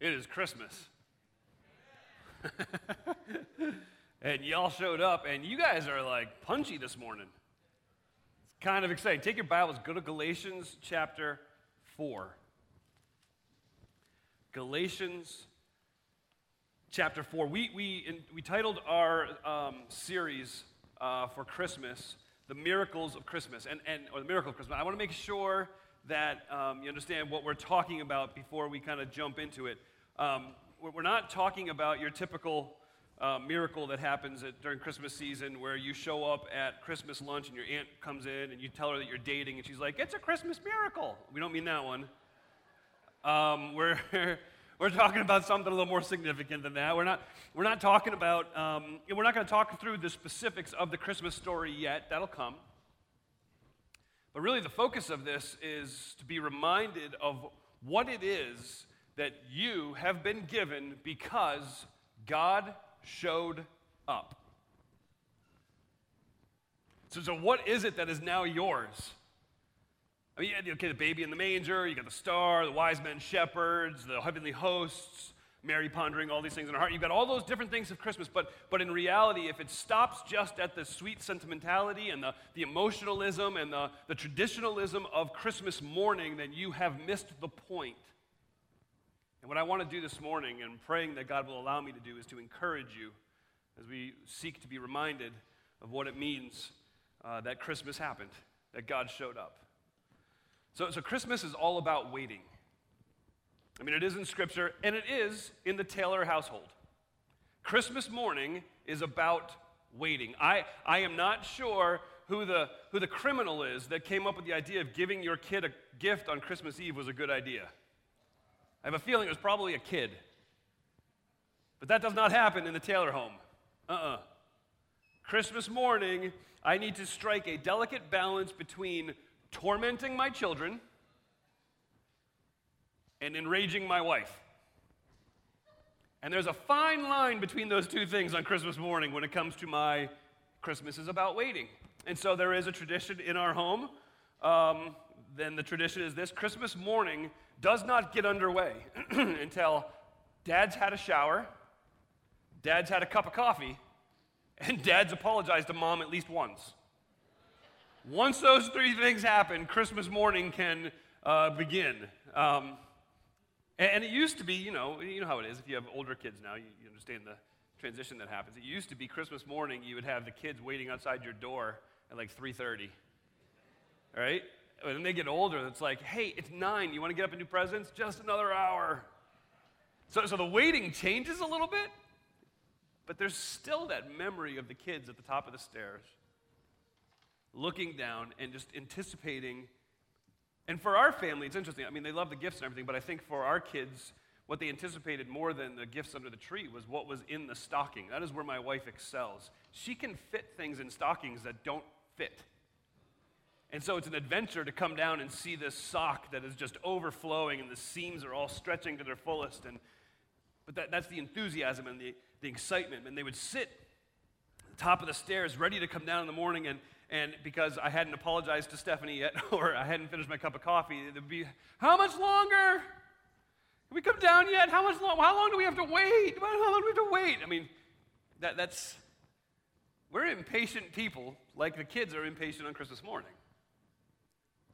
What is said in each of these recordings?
It is Christmas. and y'all showed up, and you guys are like punchy this morning. It's kind of exciting. Take your Bibles, go to Galatians chapter 4. Galatians chapter 4. We, we, we titled our um, series uh, for Christmas, The Miracles of Christmas, and, and, or The Miracle of Christmas. I want to make sure that um, you understand what we're talking about before we kind of jump into it. Um, we're not talking about your typical uh, miracle that happens at, during Christmas season where you show up at Christmas lunch and your aunt comes in and you tell her that you're dating and she's like, it's a Christmas miracle. We don't mean that one. Um, we're, we're talking about something a little more significant than that. We're not, we're not talking about, um, we're not going to talk through the specifics of the Christmas story yet. That'll come. But really, the focus of this is to be reminded of what it is that you have been given because God showed up. So, so what is it that is now yours? I mean, okay, the baby in the manger, you got the star, the wise men, shepherds, the heavenly hosts, Mary pondering all these things in her heart. You've got all those different things of Christmas, but, but in reality, if it stops just at the sweet sentimentality and the, the emotionalism and the, the traditionalism of Christmas morning, then you have missed the point. And what I want to do this morning, and praying that God will allow me to do, is to encourage you as we seek to be reminded of what it means uh, that Christmas happened, that God showed up. So, so Christmas is all about waiting. I mean, it is in Scripture, and it is in the Taylor household. Christmas morning is about waiting. I, I am not sure who the, who the criminal is that came up with the idea of giving your kid a gift on Christmas Eve was a good idea. I have a feeling it was probably a kid. But that does not happen in the Taylor home. Uh uh-uh. uh Christmas morning, I need to strike a delicate balance between tormenting my children and enraging my wife. And there's a fine line between those two things on Christmas morning when it comes to my Christmas is about waiting. And so there is a tradition in our home. Um, then the tradition is this Christmas morning does not get underway until dad's had a shower, dad's had a cup of coffee, and dad's apologized to mom at least once. Once those three things happen, Christmas morning can uh, begin. Um, and, and, it used to be, you know, you know how it is. If you have older kids now, you, you understand the transition that happens. It used to be Christmas morning, you would have the kids waiting outside your door at like 3:30. All right? When they get older, it's like, hey, it's nine. You want to get up and do presents? Just another hour. So, so the waiting changes a little bit, but there's still that memory of the kids at the top of the stairs looking down and just anticipating. And for our family, it's interesting. I mean, they love the gifts and everything, but I think for our kids, what they anticipated more than the gifts under the tree was what was in the stocking. That is where my wife excels. She can fit things in stockings that don't fit. And so it's an adventure to come down and see this sock that is just overflowing and the seams are all stretching to their fullest. And, but that, that's the enthusiasm and the, the excitement. And they would sit at the top of the stairs ready to come down in the morning and, and because I hadn't apologized to Stephanie yet, or I hadn't finished my cup of coffee, it would be, how much longer? Have we come down yet? How much long? How long do we have to wait? How long do we have to wait? I mean, that, that's, we're impatient people, like the kids are impatient on Christmas morning.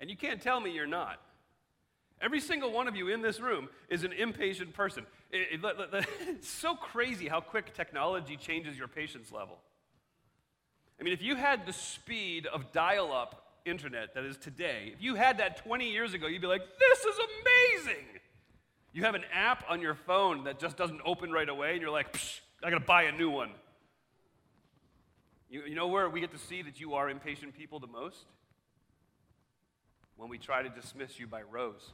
And you can't tell me you're not. Every single one of you in this room is an impatient person. It, it, it, it's so crazy how quick technology changes your patience level. I mean, if you had the speed of dial up internet that is today, if you had that 20 years ago, you'd be like, this is amazing. You have an app on your phone that just doesn't open right away, and you're like, I gotta buy a new one. You, you know where we get to see that you are impatient people the most? When we try to dismiss you by rows.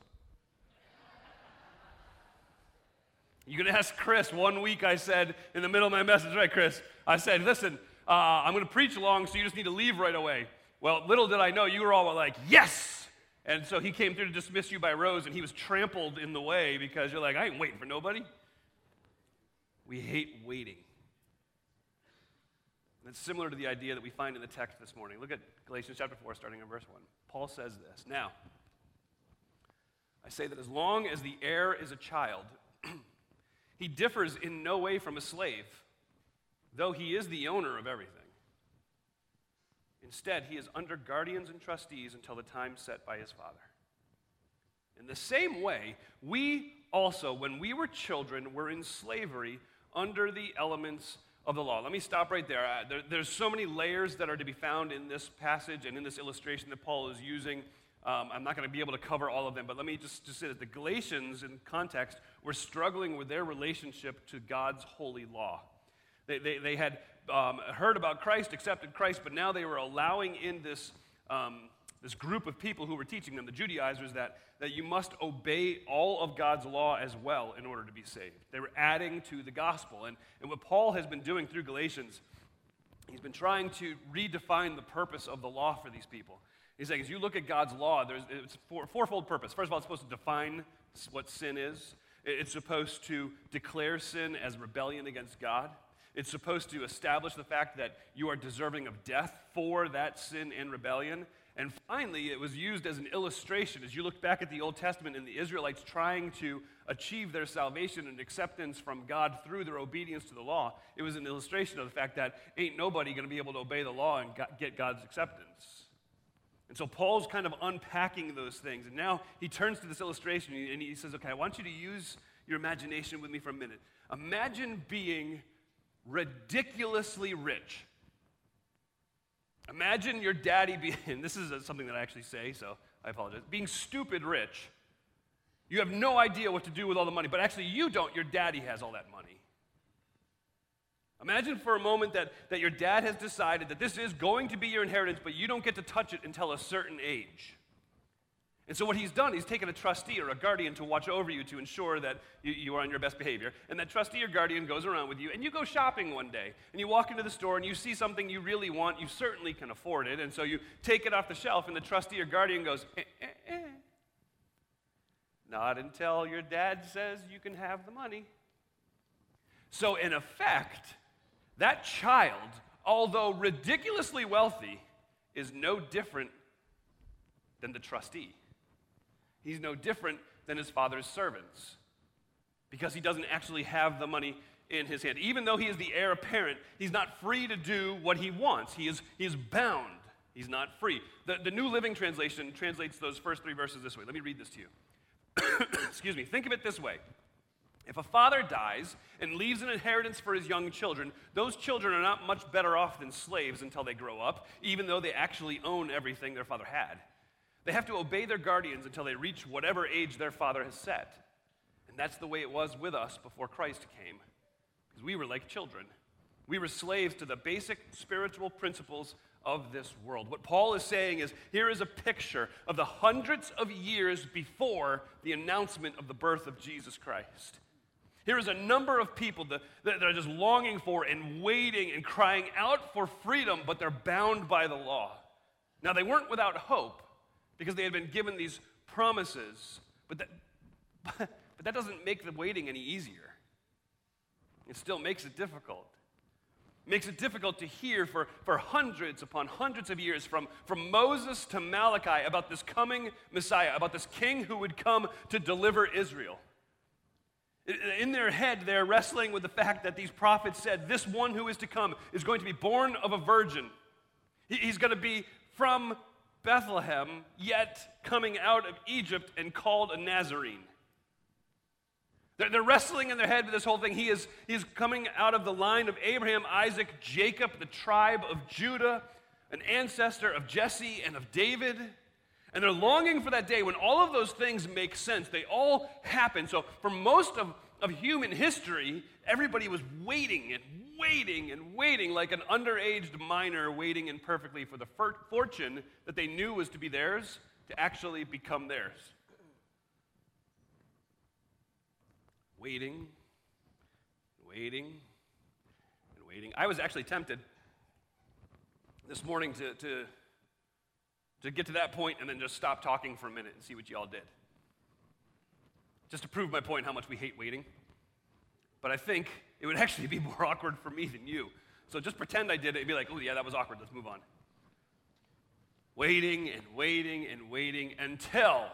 You can ask Chris. One week I said in the middle of my message, right, Chris? I said, listen, uh, I'm going to preach long, so you just need to leave right away. Well, little did I know, you were all like, yes! And so he came through to dismiss you by rows, and he was trampled in the way because you're like, I ain't waiting for nobody. We hate waiting. And it's similar to the idea that we find in the text this morning. Look at Galatians chapter 4, starting in verse 1. Paul says this Now, I say that as long as the heir is a child, He differs in no way from a slave, though he is the owner of everything. Instead, he is under guardians and trustees until the time set by his father. In the same way, we also, when we were children, were in slavery under the elements of the law. Let me stop right there. Uh, there. There's so many layers that are to be found in this passage and in this illustration that Paul is using. Um, I'm not going to be able to cover all of them, but let me just, just say that the Galatians, in context, were struggling with their relationship to God's holy law. They, they, they had um, heard about Christ, accepted Christ, but now they were allowing in this, um, this group of people who were teaching them, the Judaizers, that, that you must obey all of God's law as well in order to be saved. They were adding to the gospel. And, and what Paul has been doing through Galatians, he's been trying to redefine the purpose of the law for these people. He's saying, as you look at God's law, there's it's four, fourfold purpose. First of all, it's supposed to define what sin is. It's supposed to declare sin as rebellion against God. It's supposed to establish the fact that you are deserving of death for that sin and rebellion. And finally, it was used as an illustration as you look back at the Old Testament and the Israelites trying to achieve their salvation and acceptance from God through their obedience to the law. It was an illustration of the fact that ain't nobody going to be able to obey the law and get God's acceptance. And so Paul's kind of unpacking those things. And now he turns to this illustration and he says, Okay, I want you to use your imagination with me for a minute. Imagine being ridiculously rich. Imagine your daddy being, this is something that I actually say, so I apologize, being stupid rich. You have no idea what to do with all the money, but actually you don't. Your daddy has all that money. Imagine for a moment that, that your dad has decided that this is going to be your inheritance, but you don't get to touch it until a certain age. And so, what he's done, he's taken a trustee or a guardian to watch over you to ensure that you, you, are on your best behavior. And that trustee or guardian goes around with you, and you go shopping one day, and you walk into the store and you see something you really want. You certainly can afford it. And so, you take it off the shelf, and the trustee or guardian goes, eh, eh, eh. Not until your dad says you can have the money. So, in effect, that child, although ridiculously wealthy, is no different than the trustee. He's no different than his father's servants because he doesn't actually have the money in his hand. Even though he is the heir apparent, he's not free to do what he wants. He is, he is bound. He's not free. The, the New Living Translation translates those first three verses this way. Let me read this to you. Excuse me. Think of it this way. If a father dies and leaves an inheritance for his young children, those children are not much better off than slaves until they grow up, even though they actually own everything their father had. They have to obey their guardians until they reach whatever age their father has set. And that's the way it was with us before Christ came, because we were like children. We were slaves to the basic spiritual principles of this world. What Paul is saying is here is a picture of the hundreds of years before the announcement of the birth of Jesus Christ. Here is a number of people that, that are just longing for and waiting and crying out for freedom, but they're bound by the law. Now, they weren't without hope because they had been given these promises. But that, but that doesn't make the waiting any easier. It still makes it difficult. It makes it difficult to hear for, for hundreds upon hundreds of years, from, from Moses to Malachi, about this coming Messiah, about this king who would come to deliver Israel. In their head, they're wrestling with the fact that these prophets said this one who is to come is going to be born of a virgin. He's going to be from Bethlehem, yet coming out of Egypt and called a Nazarene. They're, they're wrestling in their head with this whole thing. He is, he is coming out of the line of Abraham, Isaac, Jacob, the tribe of Judah, an ancestor of Jesse and of David. And they're longing for that day when all of those things make sense. They all happen. So, for most of, of human history, everybody was waiting and waiting and waiting like an underaged minor waiting imperfectly for the fortune that they knew was to be theirs to actually become theirs. Waiting, waiting, and waiting. I was actually tempted this morning to, to, to get to that point and then just stop talking for a minute and see what y'all did. Just to prove my point how much we hate waiting. But I think it would actually be more awkward for me than you. So just pretend I did it and be like, oh, yeah, that was awkward. Let's move on. Waiting and waiting and waiting until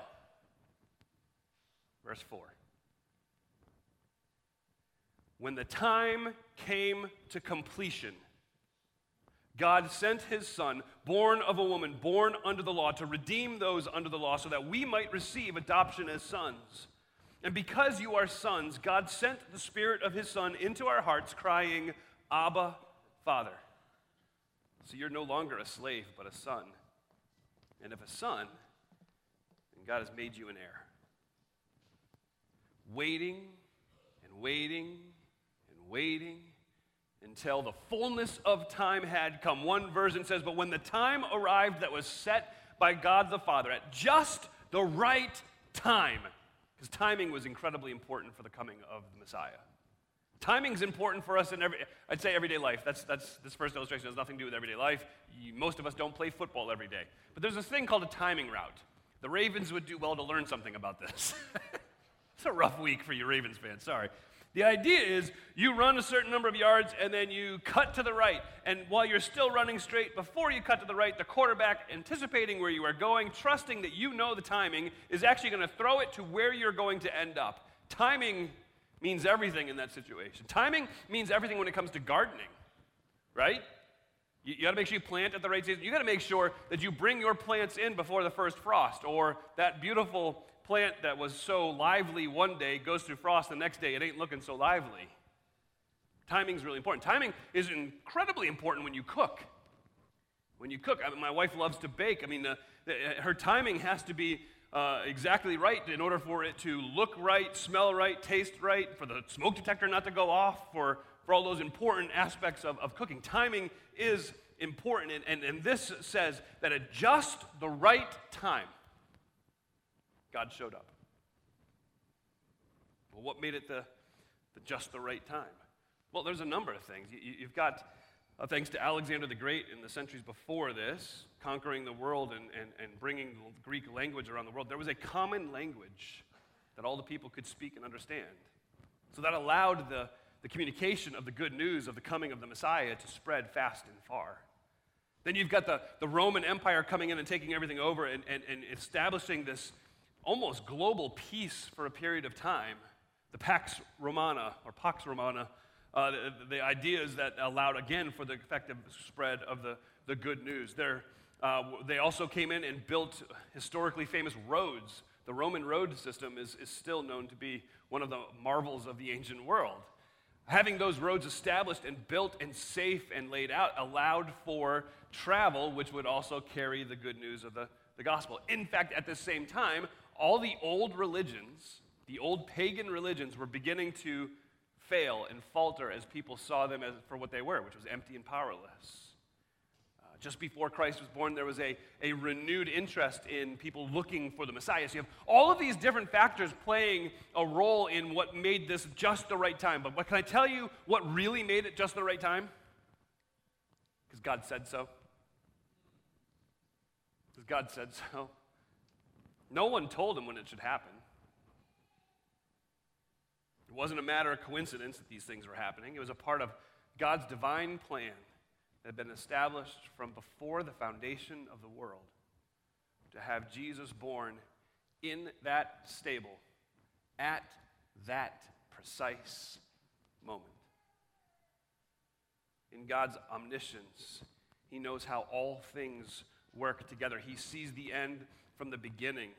verse 4. when the time came to completion, God sent his son, born of a woman, born under the law, to redeem those under the law so that we might receive adoption as sons. And because you are sons, God sent the Spirit of his Son into our hearts, crying, Abba, Father. So you're no longer a slave, but a son. And if a son, then God has made you an heir. Waiting and waiting and waiting until the fullness of time had come. One version says, But when the time arrived that was set by God the Father at just the right time, because timing was incredibly important for the coming of the Messiah. Timing is important for us in every, I'd say everyday life. That's, that's, this first illustration has nothing to do with everyday life. You, most of us don't play football every day. But there's this thing called a timing route. The Ravens would do well to learn something about this. it's a rough week for you Ravens fans, sorry. The idea is you run a certain number of yards and then you cut to the right. And while you're still running straight, before you cut to the right, the quarterback, anticipating where you are going, trusting that you know the timing, is actually going to throw it to where you're going to end up. Timing means everything in that situation. Timing means everything when it comes to gardening, right? You, you got to make sure you plant at the right season. You got to make sure that you bring your plants in before the first frost, or that beautiful plant that was so lively one day goes through frost the next day, it ain't looking so lively. Timing is really important. Timing is incredibly important when you cook. When you cook, I mean, my wife loves to bake. I mean, the, her timing has to be uh, exactly right in order for it to look right, smell right, taste right, for the smoke detector not to go off, for, for all those important aspects of, of cooking. Timing is important, and, and, and this says that at just the right time, God showed up. Well, what made it the, the just the right time? Well, there's a number of things. You, have got, uh, thanks to Alexander the Great in the centuries before this, conquering the world and, and, and bringing the Greek language around the world, there was a common language that all the people could speak and understand. So that allowed the, the communication of the good news of the coming of the Messiah to spread fast and far. Then you've got the, the Roman Empire coming in and taking everything over and, and, and establishing this almost global peace for a period of time. The Pax Romana, or Pax Romana, uh, the, the, ideas that allowed, again, for the effective spread of the, the good news. Uh, they also came in and built historically famous roads. The Roman road system is, is still known to be one of the marvels of the ancient world. Having those roads established and built and safe and laid out allowed for travel, which would also carry the good news of the, the gospel. In fact, at the same time, all the old religions, the old pagan religions, were beginning to fail and falter as people saw them as, for what they were, which was empty and powerless. Uh, just before Christ was born, there was a, a renewed interest in people looking for the Messiah. So you have all of these different factors playing a role in what made this just the right time. But what, can I tell you what really made it just the right time? Because God said so. Because God said so. No one told him when it should happen. It wasn't a matter of coincidence that these things were happening, it was a part of God's divine plan that had been established from before the foundation of the world to have Jesus born in that stable at that precise moment. In God's omniscience, He knows how all things work together. He sees the end from the beginning.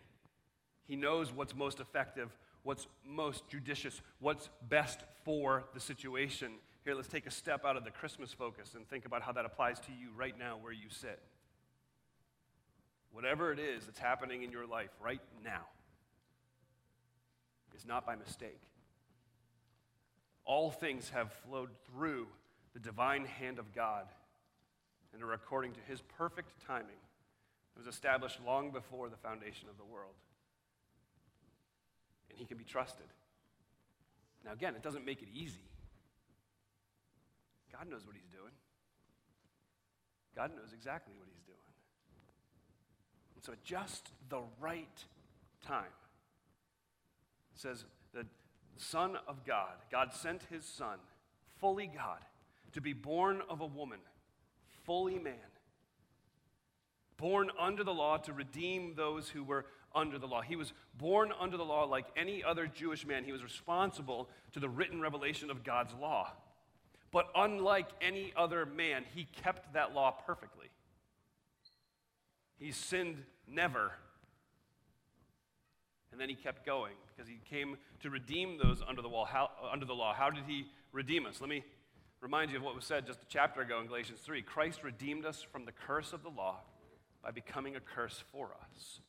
He knows what's most effective, what's most judicious, what's best for the situation. Here, let's take a step out of the Christmas focus and think about how that applies to you right now where you sit. Whatever it is that's happening in your life right now is not by mistake. All things have flowed through the divine hand of God and are according to his perfect timing was established long before the foundation of the world. And he can be trusted. Now, again, it doesn't make it easy. God knows what he's doing. God knows exactly what he's doing. And so, at just the right time, it says the Son of God, God sent his Son, fully God, to be born of a woman, fully man born under the law to redeem those who were under the law. He was born under the law like any other Jewish man. He was responsible to the written revelation of God's law. But unlike any other man, he kept that law perfectly. He sinned never. And then he kept going because he came to redeem those under the, wall. How, uh, under the law. How did he redeem us? Let me remind you of what was said just a chapter ago in Galatians 3. Christ redeemed us from the curse of the law by becoming a curse for us.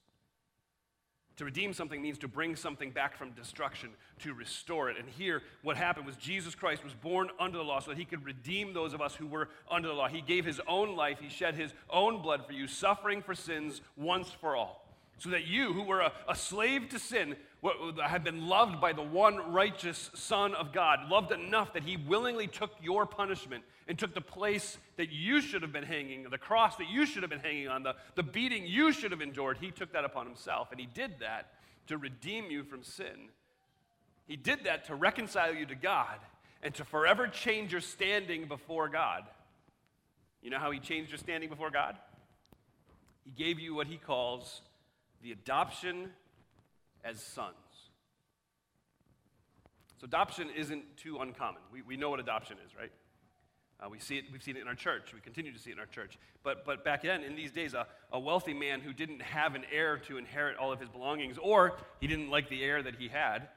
To redeem something means to bring something back from destruction, to restore it. And here, what happened was Jesus Christ was born under the law so that he could redeem those of us who were under the law. He gave his own life, he shed his own blood for you, suffering for sins once for all so that you, who were a, a slave to sin, have been loved by the one righteous Son of God, loved enough that he willingly took your punishment and took the place that you should have been hanging, the cross that you should have been hanging on, the, the beating you should have endured. He took that upon himself, and he did that to redeem you from sin. He did that to reconcile you to God and to forever change your standing before God. You know how he changed your standing before God? He gave you what he calls the adoption as sons. So, adoption isn't too uncommon. We, we know what adoption is, right? Uh, we see it, we've seen it in our church. We continue to see it in our church. But, but back then, in these days, a, a wealthy man who didn't have an heir to inherit all of his belongings, or he didn't like the heir that he had,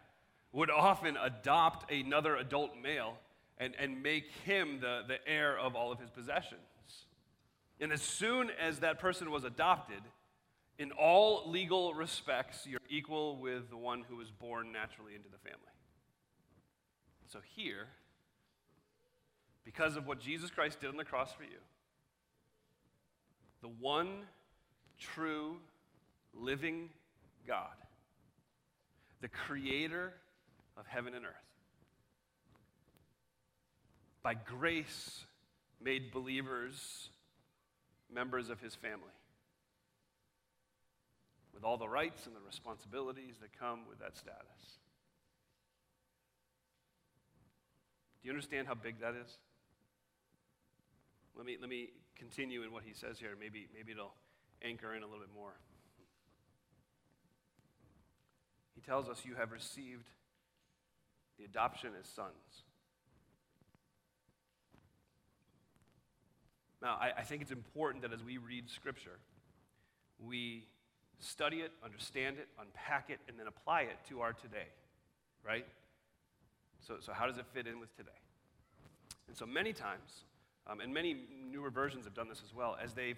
would often adopt another adult male and, and make him the, the heir of all of his possessions. And as soon as that person was adopted, in all legal respects, you're equal with the one who was born naturally into the family. So here, because of what Jesus Christ did on the cross for you, the one true living God, the creator of heaven and earth, by grace made believers members of his family with all the rights and the responsibilities that come with that status. Do you understand how big that is? Let me, let me continue in what he says here. Maybe, maybe it'll anchor in a little bit more. He tells us, You have received the adoption as sons. Now, I, I think it's important that as we read Scripture, we study it, understand it, unpack it, and then apply it to our today, right? So, so how does it fit in with today? And so many times, um, and many newer versions have done this as well, as they've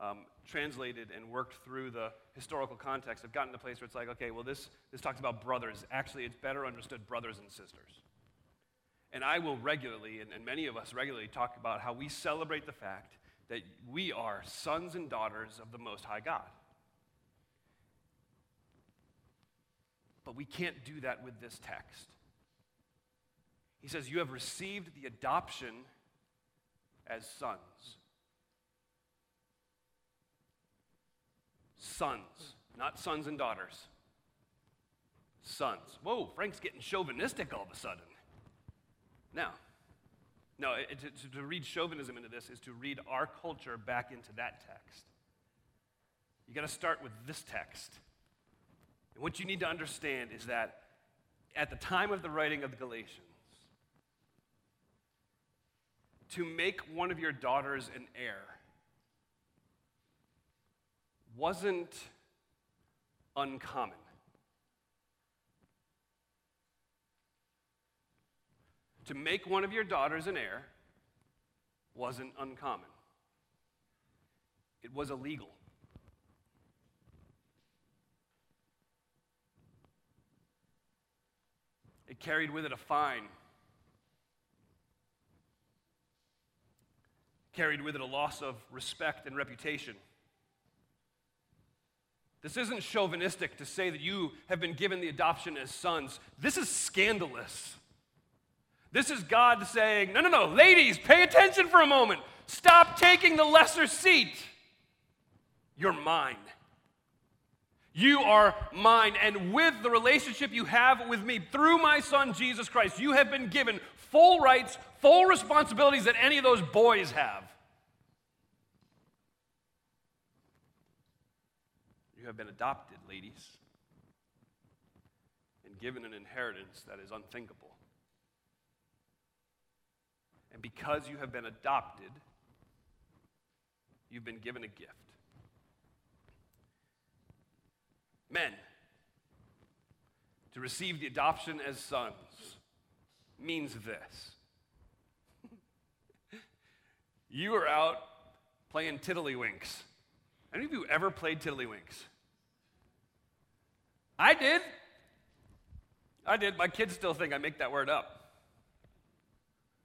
um, translated and worked through the historical context, have gotten to the place where it's like, okay, well, this, this talks about brothers. Actually, it's better understood brothers and sisters. And I will regularly, and, and many of us regularly, talk about how we celebrate the fact that we are sons and daughters of the Most High God. But we can't do that with this text. He says, You have received the adoption as sons. Sons, not sons and daughters. Sons. Whoa, Frank's getting chauvinistic all of a sudden. Now, no, it, to, to read chauvinism into this is to read our culture back into that text. You got to start with this text. And what you need to understand is that at the time of the writing of the Galatians, to make one of your daughters an heir wasn't uncommon. To make one of your daughters an heir wasn't uncommon. It was illegal. It carried with it a fine, carried with it a loss of respect and reputation. This isn't chauvinistic to say that you have been given the adoption as sons. This is scandalous. This is God saying, no, no, no, ladies, pay attention for a moment. Stop taking the lesser seat. You're mine. You are mine. And with the relationship you have with me through my son Jesus Christ, you have been given full rights, full responsibilities that any of those boys have. You have been adopted, ladies, and given an inheritance that is unthinkable. And because you have been adopted, you've been given a gift. Men, to receive the adoption as sons means this you are out playing tiddlywinks. Any of you ever played tiddlywinks? I did. I did. My kids still think I make that word up.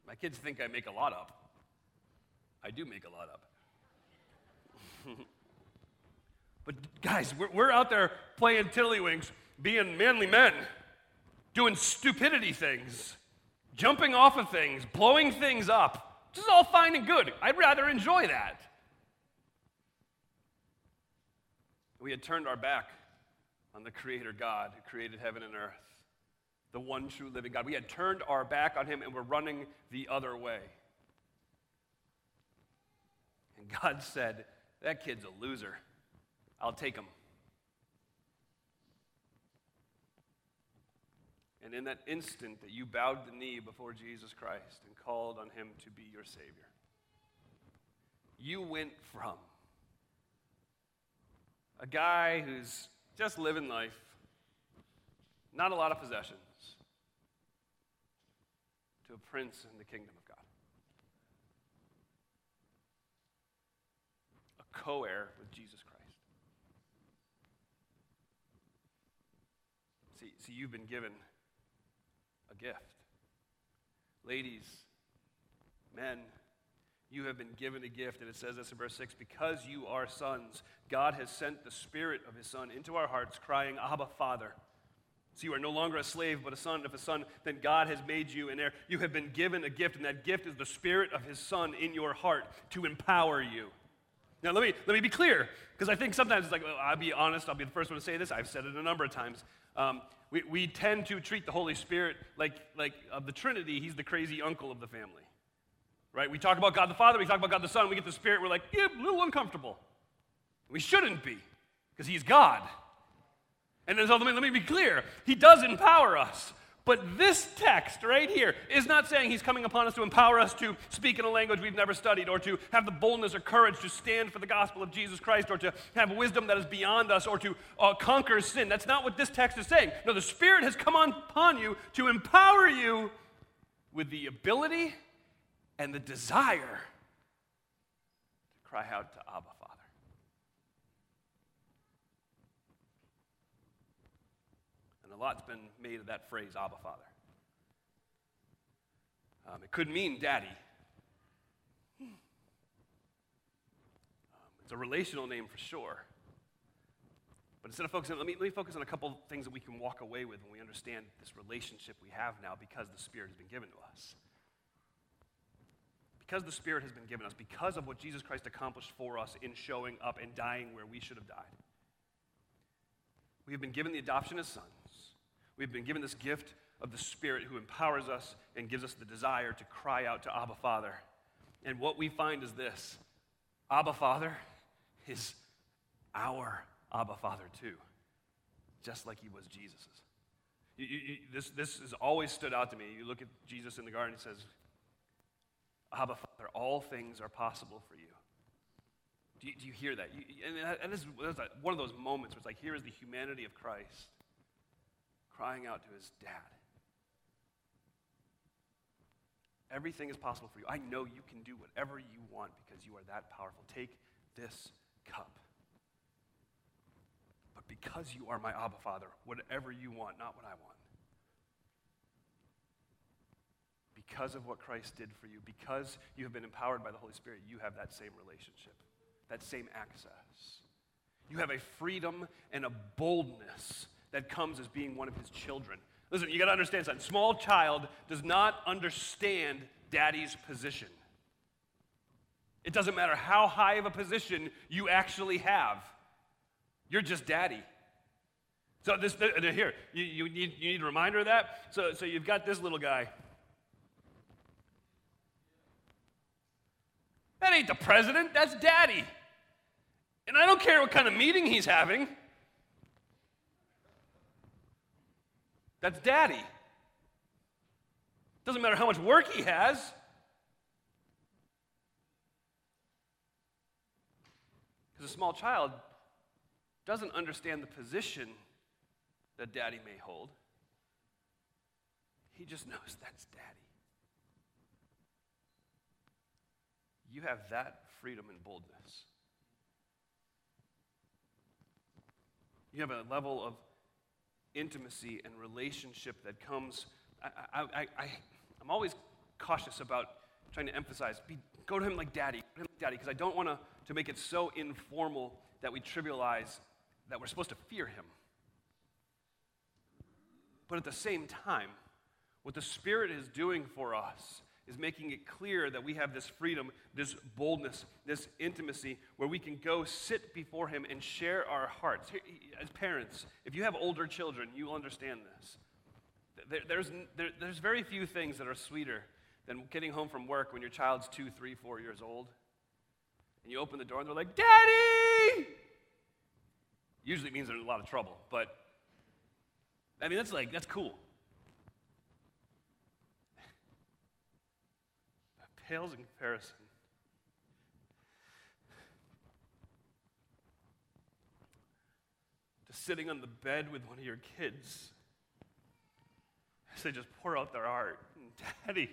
My kids think I make a lot up. I do make a lot up. but guys, we're, we're out there playing tiddlywinks, being manly men, doing stupidity things, jumping off of things, blowing things up. This is all fine and good. I'd rather enjoy that. We had turned our back on the Creator God who created heaven and earth, the one true living God. We had turned our back on Him and we're running the other way. And God said, That kid's a loser. I'll take him. And in that instant that you bowed the knee before Jesus Christ and called on Him to be your Savior, you went from a guy who's just living life, not a lot of possessions, to a prince in the kingdom of God. A co heir with Jesus Christ. See, see, you've been given a gift. Ladies, men, you have been given a gift. And it says this in verse 6 because you are sons, God has sent the Spirit of His Son into our hearts, crying, Abba, Father. So you are no longer a slave, but a son. If a son, then God has made you an heir. You have been given a gift, and that gift is the Spirit of His Son in your heart to empower you. Now, let me, let me be clear, because I think sometimes it's like, well, I'll be honest, I'll be the first one to say this. I've said it a number of times. Um, we, we tend to treat the Holy Spirit like, like of the Trinity, He's the crazy uncle of the family right? We talk about God the Father, we talk about God the Son, we get the Spirit, we're like, yeah, a little uncomfortable. We shouldn't be, because He's God. And so let me, let me be clear He does empower us. But this text right here is not saying he's coming upon us to empower us to speak in a language we've never studied, or to have the boldness or courage to stand for the gospel of Jesus Christ, or to have wisdom that is beyond us, or to uh, conquer sin. That's not what this text is saying. No, the Spirit has come upon you to empower you with the ability and the desire to cry out to Abba, Father. And a lot's been made of that phrase, Abba, Father. Um, it could mean daddy. Um, it's a relational name for sure. But instead of focusing, let me, let me focus on a couple things that we can walk away with when we understand this relationship we have now because the Spirit has been given to us because the Spirit has been given us, because of what Jesus Christ accomplished for us in showing up and dying where we should have died, we have been given the adoption as sons. We've been given this gift of the Spirit who empowers us and gives us the desire to cry out to Abba Father. And what we find is this Abba Father is our Abba Father too, just like he was Jesus's. You, you, this, this has always stood out to me. You look at Jesus in the garden, he says, Abba, Father, all things are possible for you. Do you, do you hear that? You, and, and this is one of those moments where it's like, here is the humanity of Christ crying out to his dad. Everything is possible for you. I know you can do whatever you want because you are that powerful. Take this cup. But because you are my Abba Father, whatever you want, not what I want. because of what Christ did for you, because you have been empowered by the Holy Spirit, you have that same relationship, that same access. You have a freedom and a boldness that comes as being one of his children. Listen, you got to understand something. Small child does not understand daddy's position. It doesn't matter how high of a position you actually have. You're just daddy. So this here, you, you, need, you need a reminder of that. So, so you've got this little guy. That ain't the president, that's daddy. And I don't care what kind of meeting he's having. That's daddy. Doesn't matter how much work he has. Because a small child doesn't understand the position that daddy may hold. He just knows that's daddy. You have that freedom and boldness. You have a level of intimacy and relationship that comes. I, I, I, I, am always cautious about trying to emphasize be, go to him like daddy, him like daddy, because I don't want to make it so informal that we trivialize that we're supposed to fear him. But at the same time, what the Spirit is doing for us is making it clear that we have this freedom, this boldness, this intimacy where we can go sit before Him and share our hearts. As parents, if you have older children, you'll understand this. There's, there's very few things that are sweeter than getting home from work when your child's two, three, four years old. And you open the door and they're like, Daddy! Usually means they're in a lot of trouble, but I mean, that's like, that's cool. Pales in comparison. To sitting on the bed with one of your kids as they just pour out their heart. Daddy,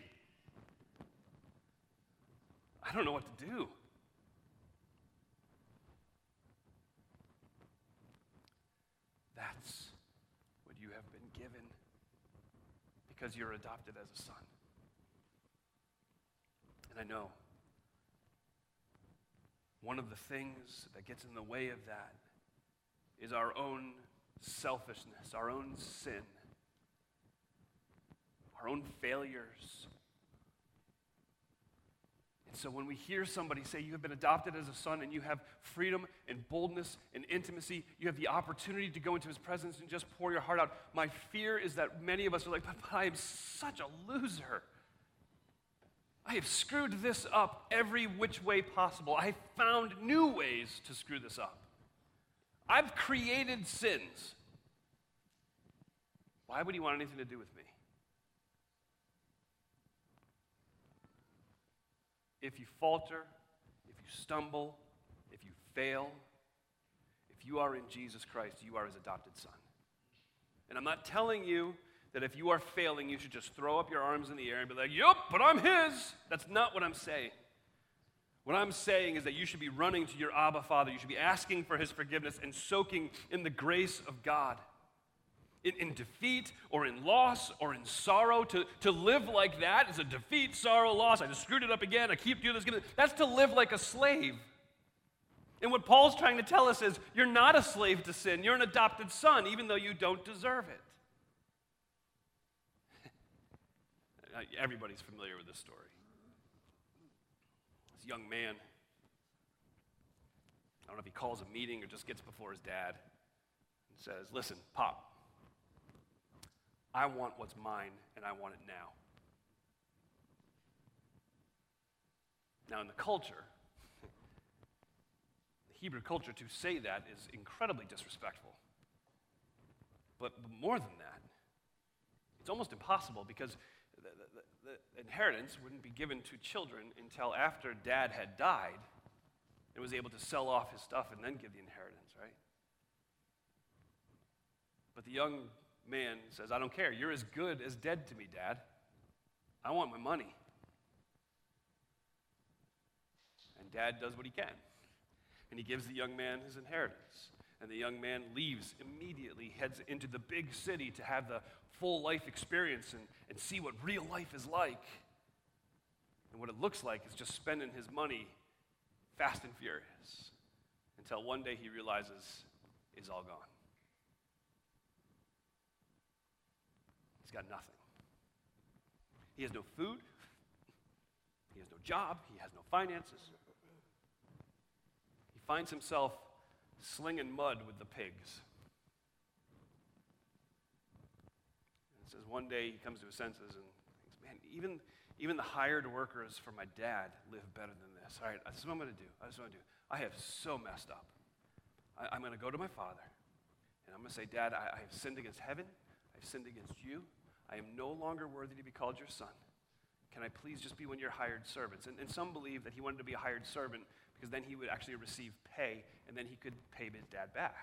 I don't know what to do. That's what you have been given because you're adopted as a son. I know one of the things that gets in the way of that is our own selfishness, our own sin, our own failures. And so when we hear somebody say, You have been adopted as a son and you have freedom and boldness and intimacy, you have the opportunity to go into his presence and just pour your heart out. My fear is that many of us are like, but I am such a loser. I have screwed this up every which way possible. I found new ways to screw this up. I've created sins. Why would he want anything to do with me? If you falter, if you stumble, if you fail, if you are in Jesus Christ, you are his adopted son. And I'm not telling you that if you are failing, you should just throw up your arms in the air and be like, Yup, but I'm His. That's not what I'm saying. What I'm saying is that you should be running to your Abba Father. You should be asking for His forgiveness and soaking in the grace of God. In, in, defeat or in loss or in sorrow. To, to live like that is a defeat, sorrow, loss. I just screwed it up again. I keep doing this. That's to live like a slave. And what Paul's trying to tell us is you're not a slave to sin. You're an adopted son, even though you don't deserve it. Everybody's familiar with this story. This young man, I don't know if he calls a meeting or just gets before his dad and says, Listen, Pop, I want what's mine and I want it now. Now, in the culture, the Hebrew culture, to say that is incredibly disrespectful. But, but more than that, it's almost impossible because the inheritance wouldn't be given to children until after dad had died and was able to sell off his stuff and then give the inheritance, right? But the young man says, I don't care. You're as good as dead to me, dad. I want my money. And dad does what he can. And he gives the young man his inheritance. And the young man leaves immediately, heads into the big city to have the full life experience and, and see what real life is like. And what it looks like is just spending his money fast and furious until one day he realizes it's all gone. He's got nothing. He has no food, he has no job, he has no finances. He finds himself slinging mud with the pigs. It says one day he comes to his senses and thinks, man, even, even the hired workers for my dad live better than this. All right, this is what I'm going to do. What I'm going to do. I have so messed up. I, am going to go to my father and I'm going to say, Dad, I, I have sinned against heaven. I I've sinned against you. I am no longer worthy to be called your son. Can I please just be one of your hired servants? And, and some believe that he wanted to be a hired servant because then he would actually receive pay and then he could pay his dad back.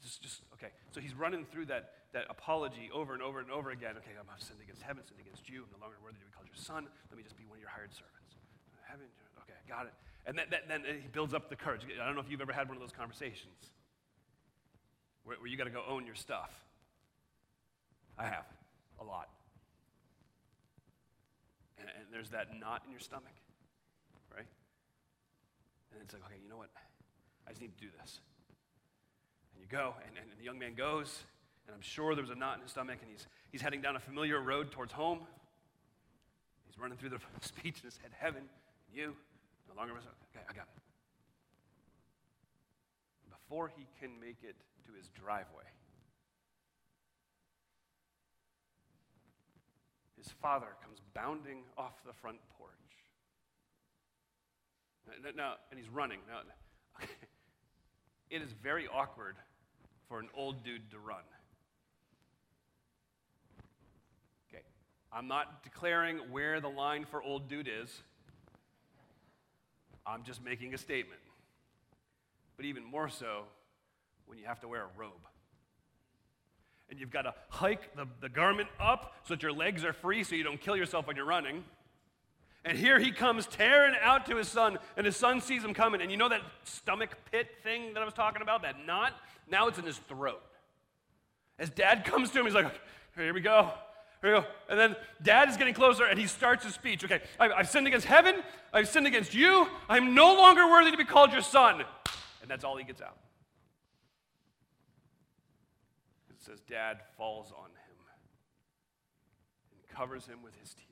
Just, just okay. So he's running through that, that apology over and over and over again. Okay, I'm sinned against heaven, sinned against you. I'm no longer worthy to be called your son. Let me just be one of your hired servants. Heaven, okay, got it. And then, then he builds up the courage. I don't know if you've ever had one of those conversations where, where you got to go own your stuff. I have a lot. And, and there's that knot in your stomach? And it's like, okay, you know what? I just need to do this. And you go, and, and the young man goes, and I'm sure there was a knot in his stomach, and he's, he's heading down a familiar road towards home. He's running through the speech in his head, heaven, and you, no longer, okay, I got it. Before he can make it to his driveway, his father comes bounding off the front porch. Now, and he's running. Now, okay. it is very awkward for an old dude to run. Okay, I'm not declaring where the line for old dude is. I'm just making a statement. But even more so when you have to wear a robe. And you've got to hike the, the garment up so that your legs are free so you don't kill yourself when you're running. And here he comes tearing out to his son, and his son sees him coming. And you know that stomach pit thing that I was talking about, that knot? Now it's in his throat. As dad comes to him, he's like, here we go. Here we go. And then dad is getting closer, and he starts his speech. Okay, I've, sinned against heaven. I've sinned against you. I'm no longer worthy to be called your son. And that's all he gets out. It says, Dad falls on him and covers him with his tears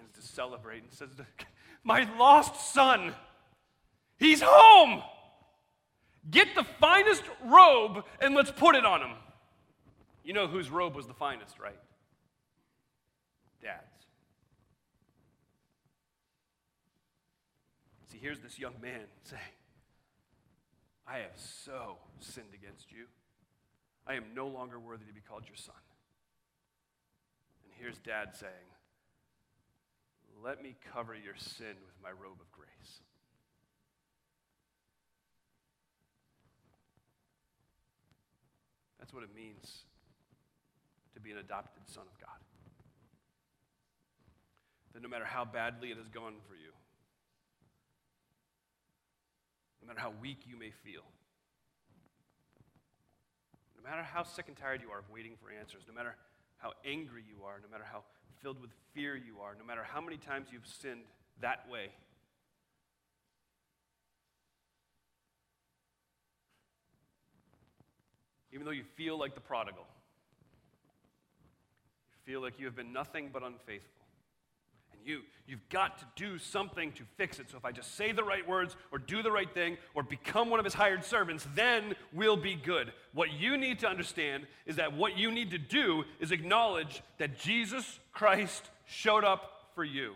begins to celebrate and says, My lost son, he's home. Get the finest robe and let's put it on him. You know whose robe was the finest, right? Dad's. See, here's this young man saying, I have so sinned against you. I am no longer worthy to be called your son. And here's dad saying, let me cover your sin with my robe of grace. That's what it means to be an adopted son of God. That no matter how badly it has gone for you, no matter how weak you may feel, no matter how sick and tired you are of waiting for answers, no matter how angry you are, no matter how filled with fear you are, no matter how many times you've sinned that way. Even though you feel like the prodigal, you feel like you have been nothing but unfaithful you. You've got to do something to fix it. So if I just say the right words or do the right thing or become one of his hired servants, then we'll be good. What you need to understand is that what you need to do is acknowledge that Jesus Christ showed up for you.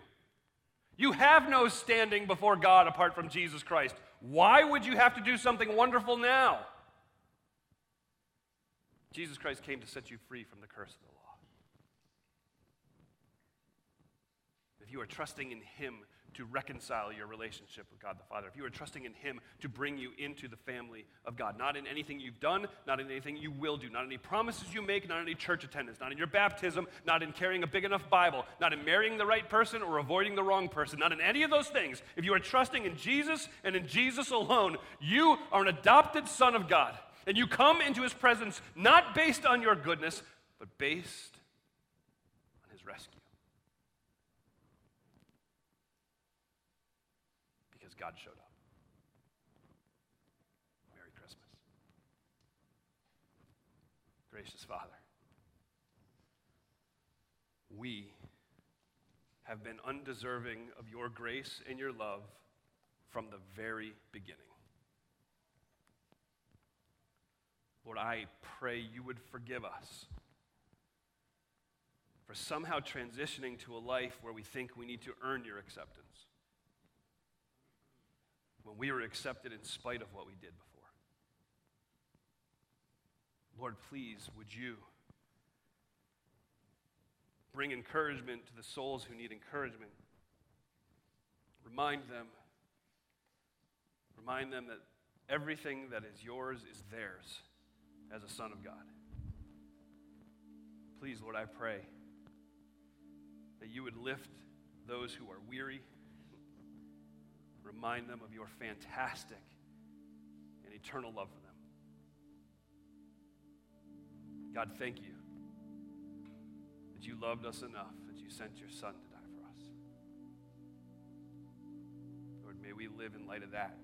You have no standing before God apart from Jesus Christ. Why would you have to do something wonderful now? Jesus Christ came to set you free from the curse of the law. if you are trusting in Him to reconcile your relationship with God the Father, if you are trusting in Him to bring you into the family of God, not in anything you've done, not in anything you will do, not in any promises you make, not in any church attendance, not in your baptism, not in carrying a big enough Bible, not in marrying the right person or avoiding the wrong person, not in any of those things. If you are trusting in Jesus and in Jesus alone, you are an adopted son of God. And you come into His presence not based on your goodness, but based on His rescue. because God showed up. Merry Christmas. Gracious Father, we have been undeserving of your grace and your love from the very beginning. Lord, I pray you would forgive us for somehow transitioning to a life where we think we need to earn your acceptance when we were accepted in spite of what we did before. Lord, please, would you bring encouragement to the souls who need encouragement? Remind them, remind them that everything that is yours is theirs as a son of God. Please, Lord, I pray that you would lift those who are weary, remind them of your fantastic and eternal love for them. God, thank you that you loved us enough that you sent your son to die for us. Lord, may we live in light of that.